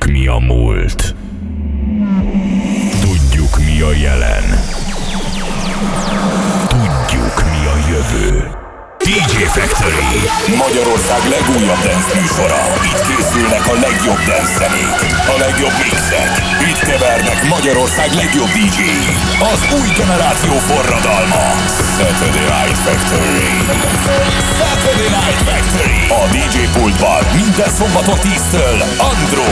Tudjuk mi a múlt. Tudjuk mi a jelen. Tudjuk mi a jövő. DJ Factory Magyarország legújabb dance műsora. Itt készülnek a legjobb dance zenék, a legjobb mixek. Itt kevernek Magyarország legjobb dj Az új generáció forradalma. Saturday Night Factory. Saturday Night Factory. A DJ pultban minden szombaton 10-től Andro.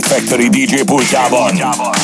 Night Factory DJ pultjában.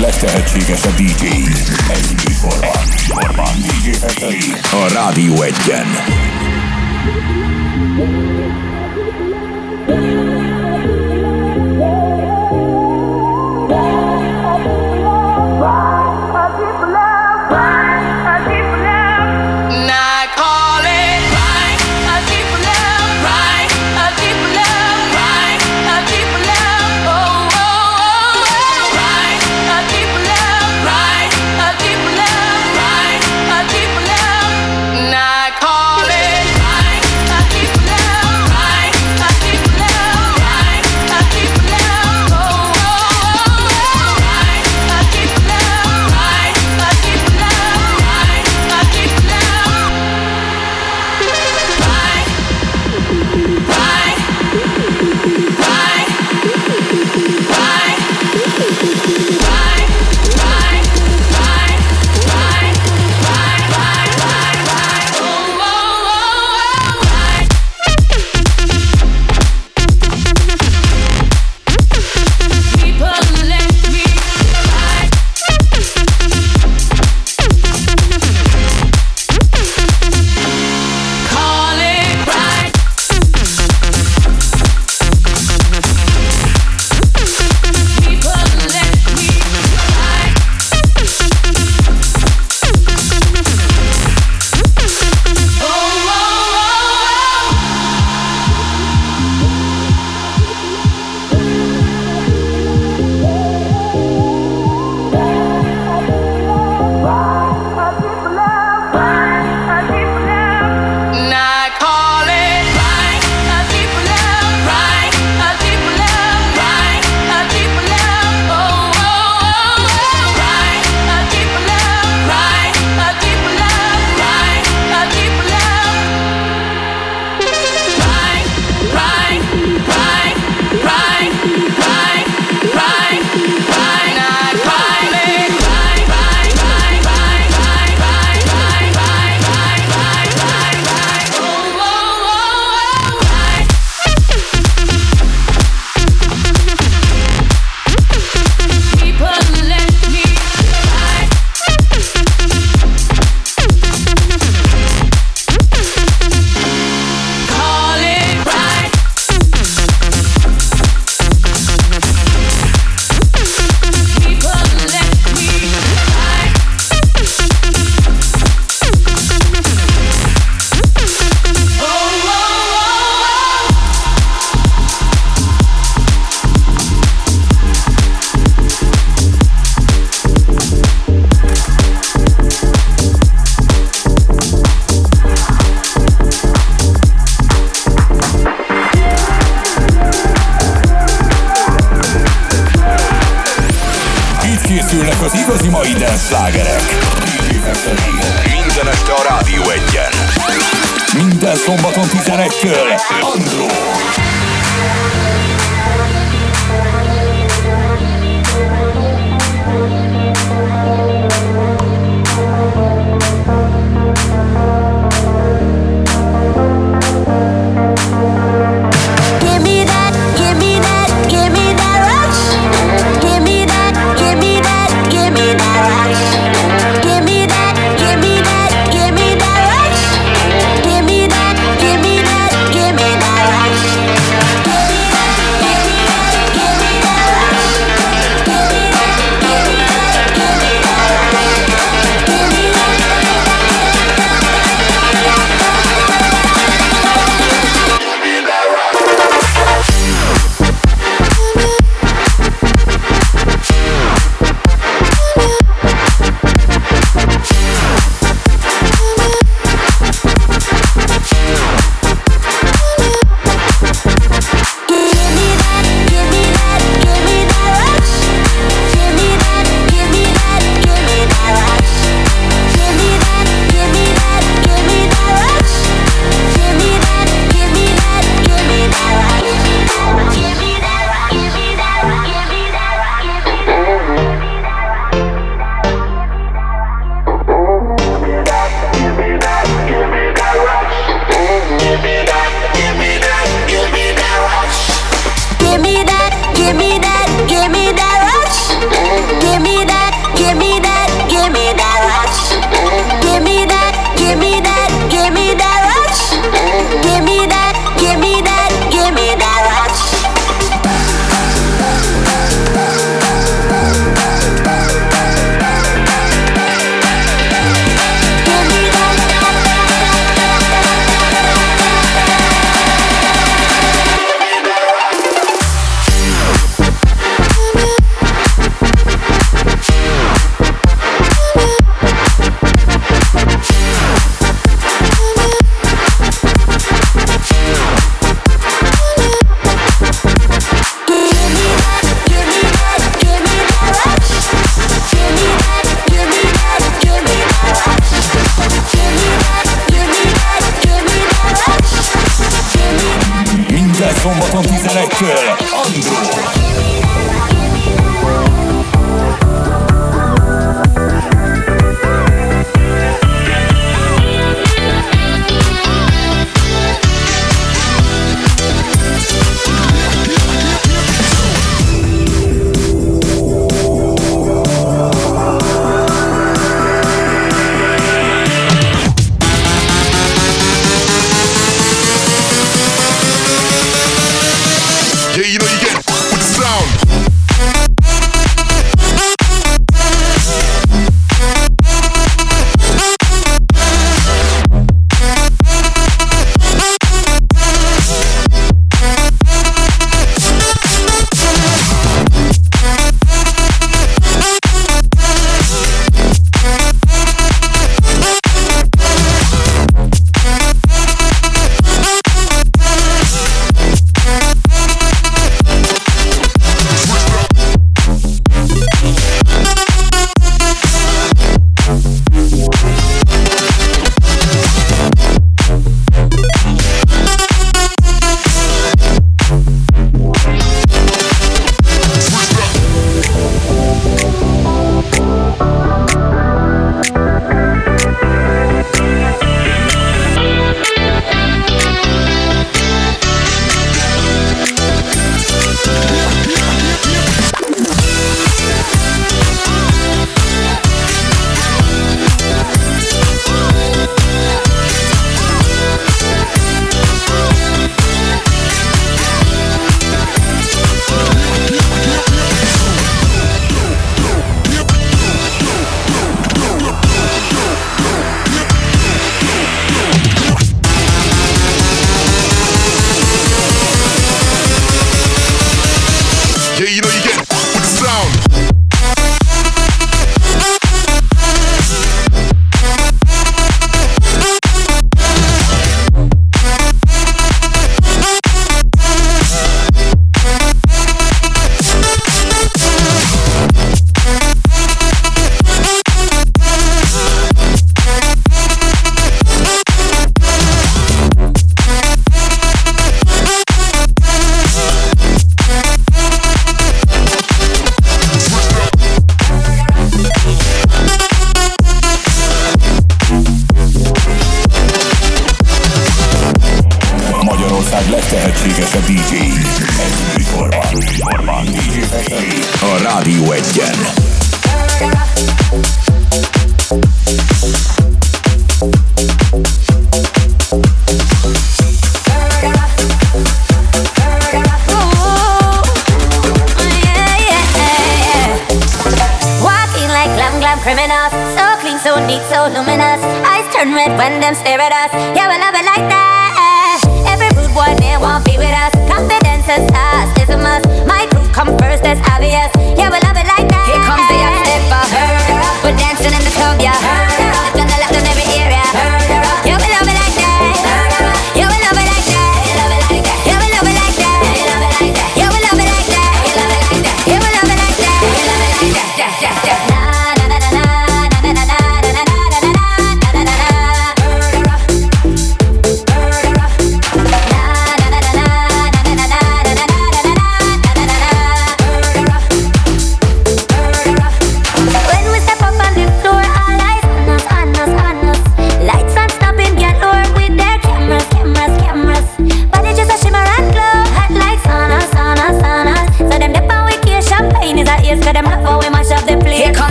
Legtehetségesebb DJ. Egy műsorban. DJ Factory. A Rádió Egyen.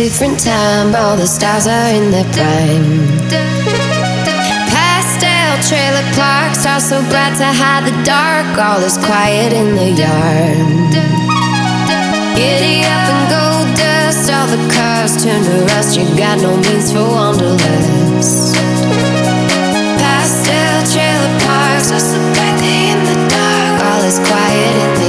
different time, all the stars are in their prime. Pastel trailer parks are so bright to hide the dark, all is quiet in the yard. Giddy up and go, dust, all the cars turn to rust, you got no means for wanderlust. Pastel trailer parks are so bright, they in the dark, all is quiet in the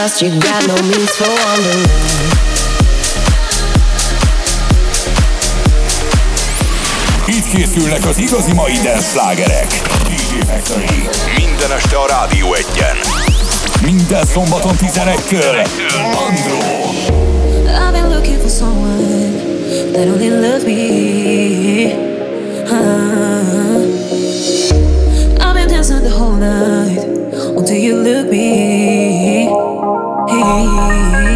trust, you got no means for wondering. Így készülnek az igazi mai dance DJ Factory. Minden este a Rádió egyen. Minden szombaton 11-től. Andró. I've been looking for someone that only loves me. Huh. I've been dancing the whole night until you look me. Hey.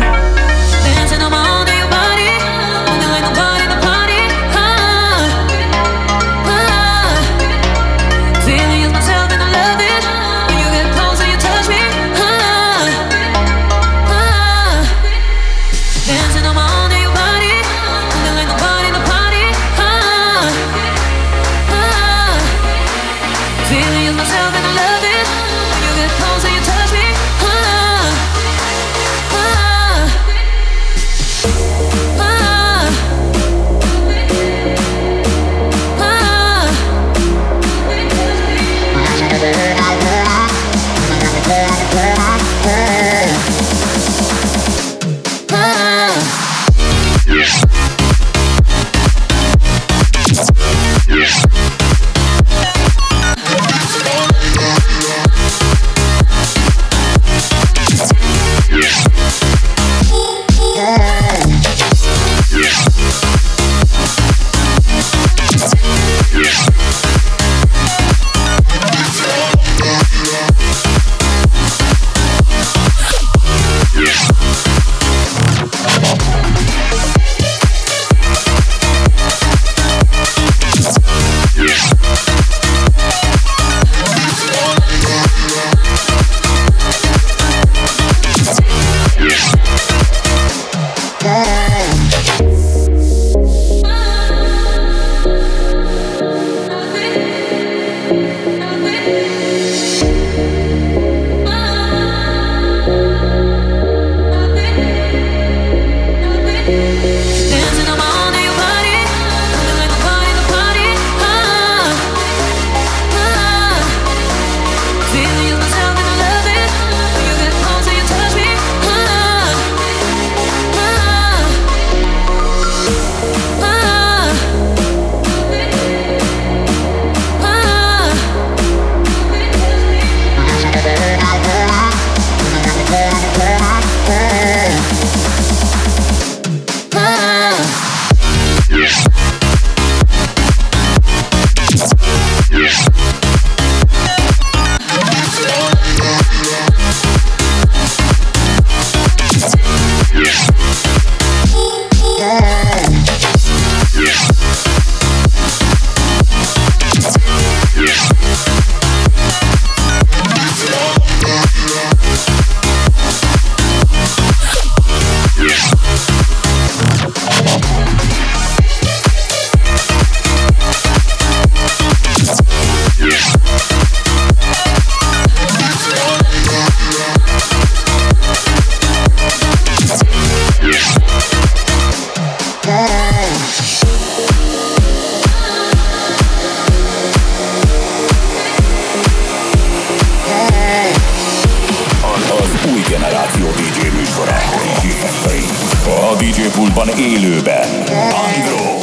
Liverpoolban élőben. Andró.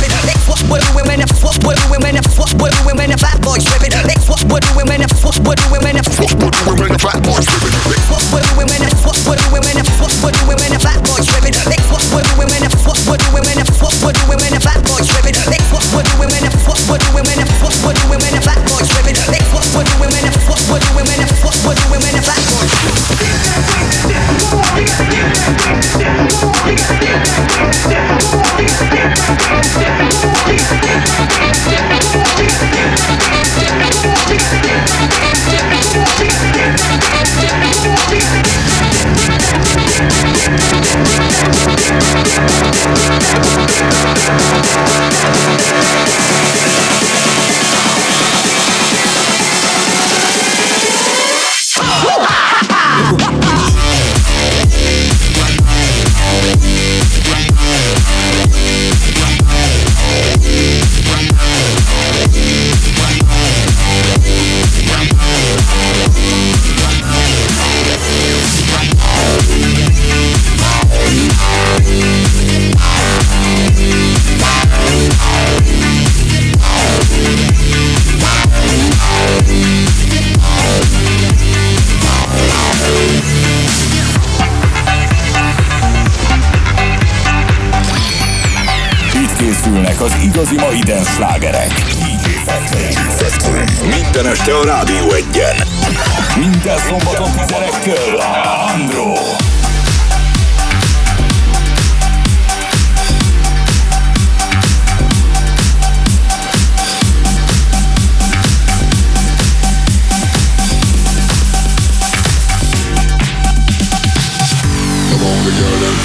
ribbon. That's what we're doing when that's what we're doing when what we're doing fat boys ribbon. That's what we're doing when that's what we're doing when the fat boys ribbon.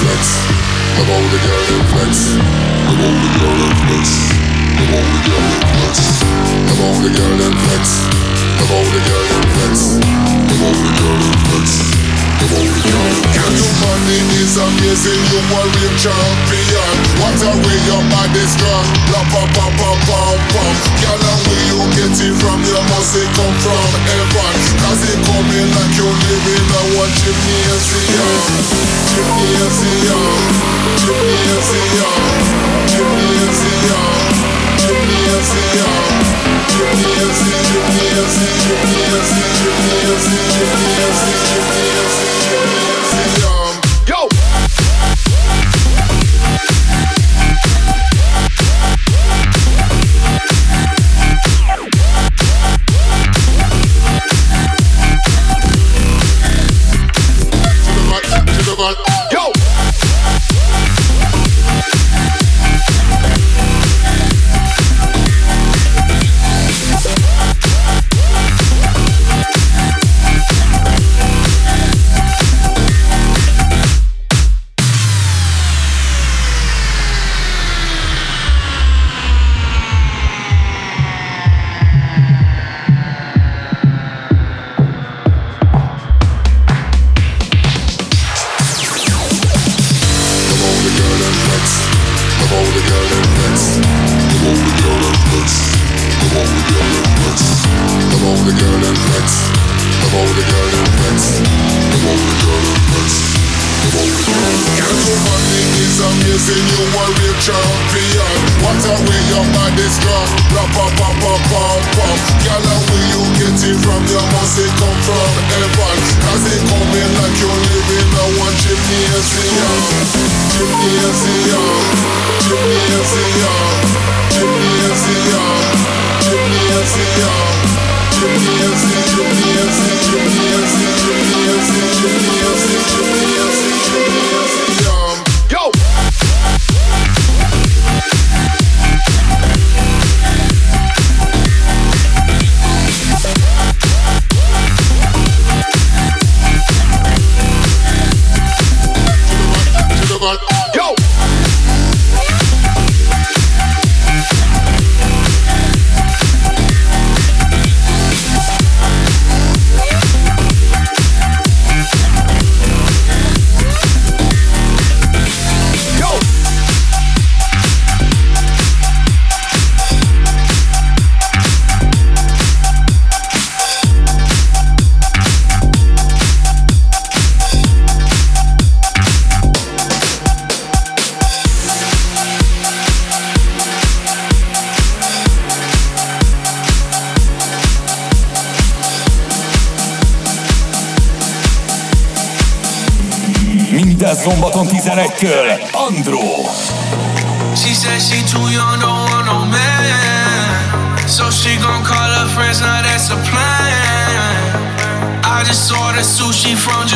flex. I'm only gonna flex. Your body is amazing, you are a champion What a way your body strong La pa pa pa pam pam Girl, where you get it from, Your must it come from heaven Cause it coming like you live in a one gymnasium Gymnasium Gymnasium see Gymnasium Thank you. Running is amazing, you champion What a way your body's gone pop, pop, pop where you from? Your come from it coming like you're living one ilyenekkel Andró. She said she too young, don't want no man. So she gon' call her friends, now that's a plan. I just sushi from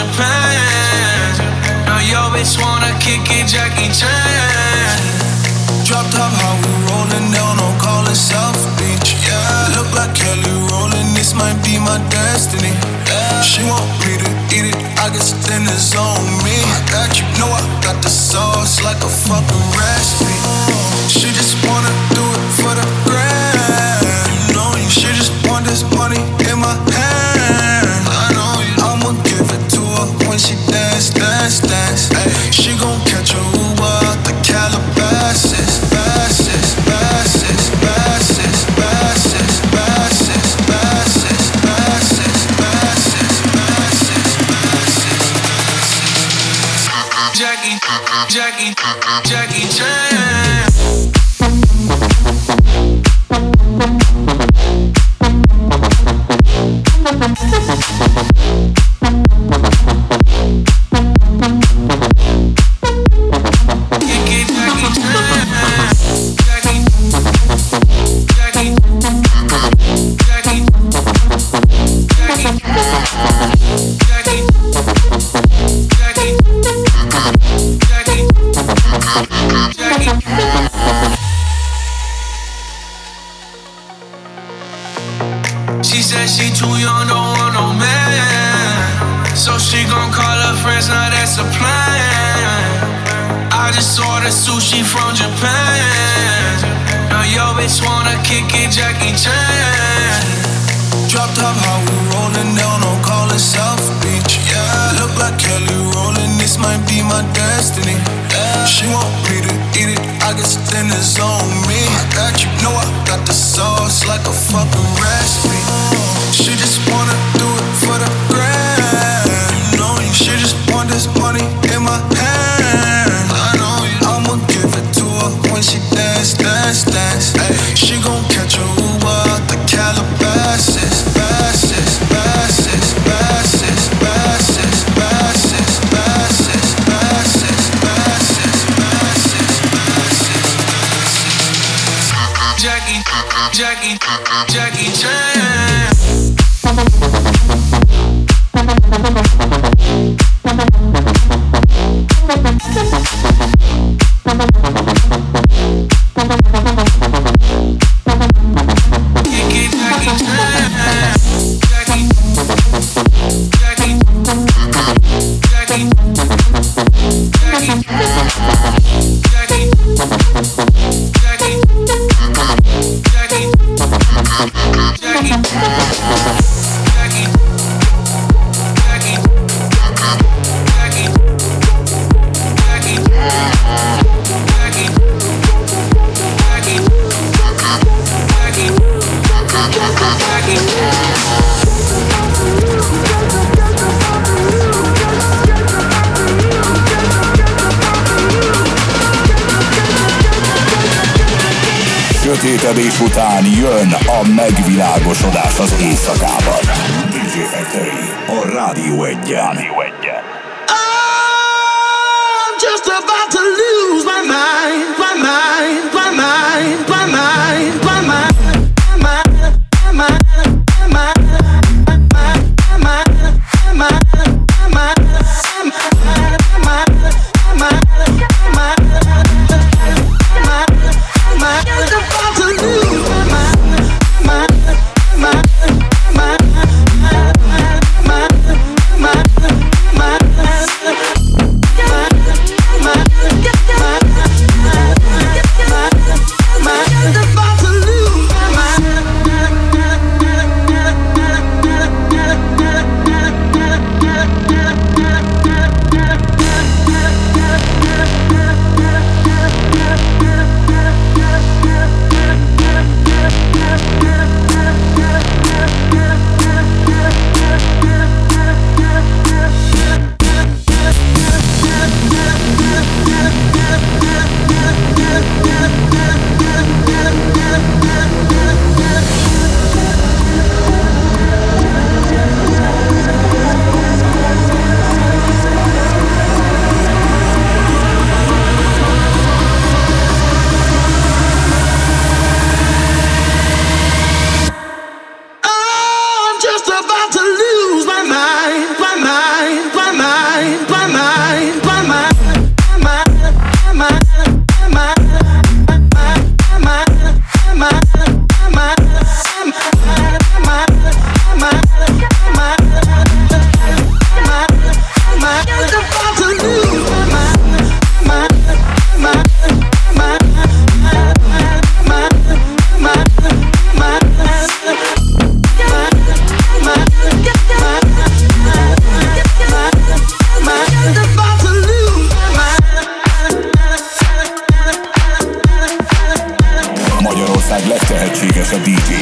Magyarország a DJ.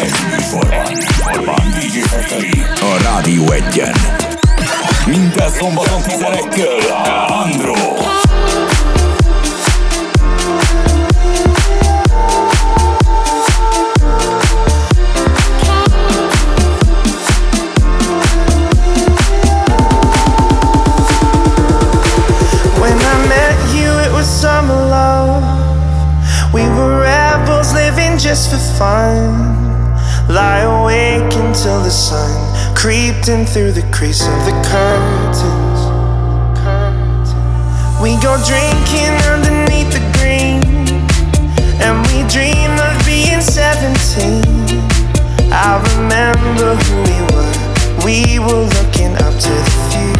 Egy műsorban. Műsorban DJ Factory. A Rádió egyen. Minden szombaton 11-től. Andró. just for fun. Lie awake until the sun creeped in through the crease of the curtains. We go drinking underneath the green, and we dream of being 17. I remember who we were, we were looking up to the future.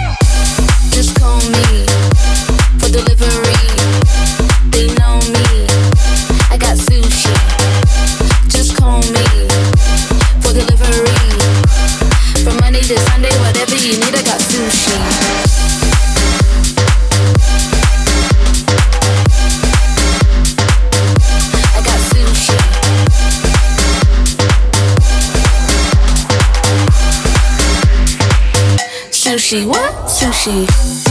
Sushi. Just call me for delivery. From Monday to Sunday, whatever you need, I got sushi. I got sushi. Sushi, what? Sushi.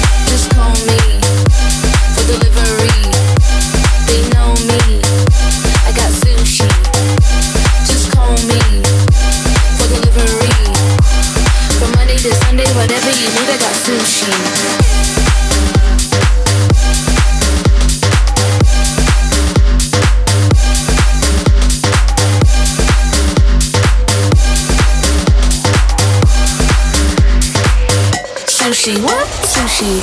Just call me for delivery. They know me. I got sushi. Just call me for delivery. From Monday to Sunday, whatever you need, I got sushi. Sushi, what? Sushi.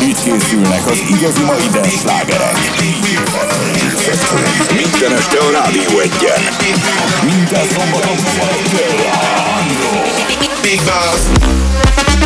Itt készülnek az igazi mai dance slágerek. Minden este a Rádió egyen. Minden szombaton reggel. Andro. When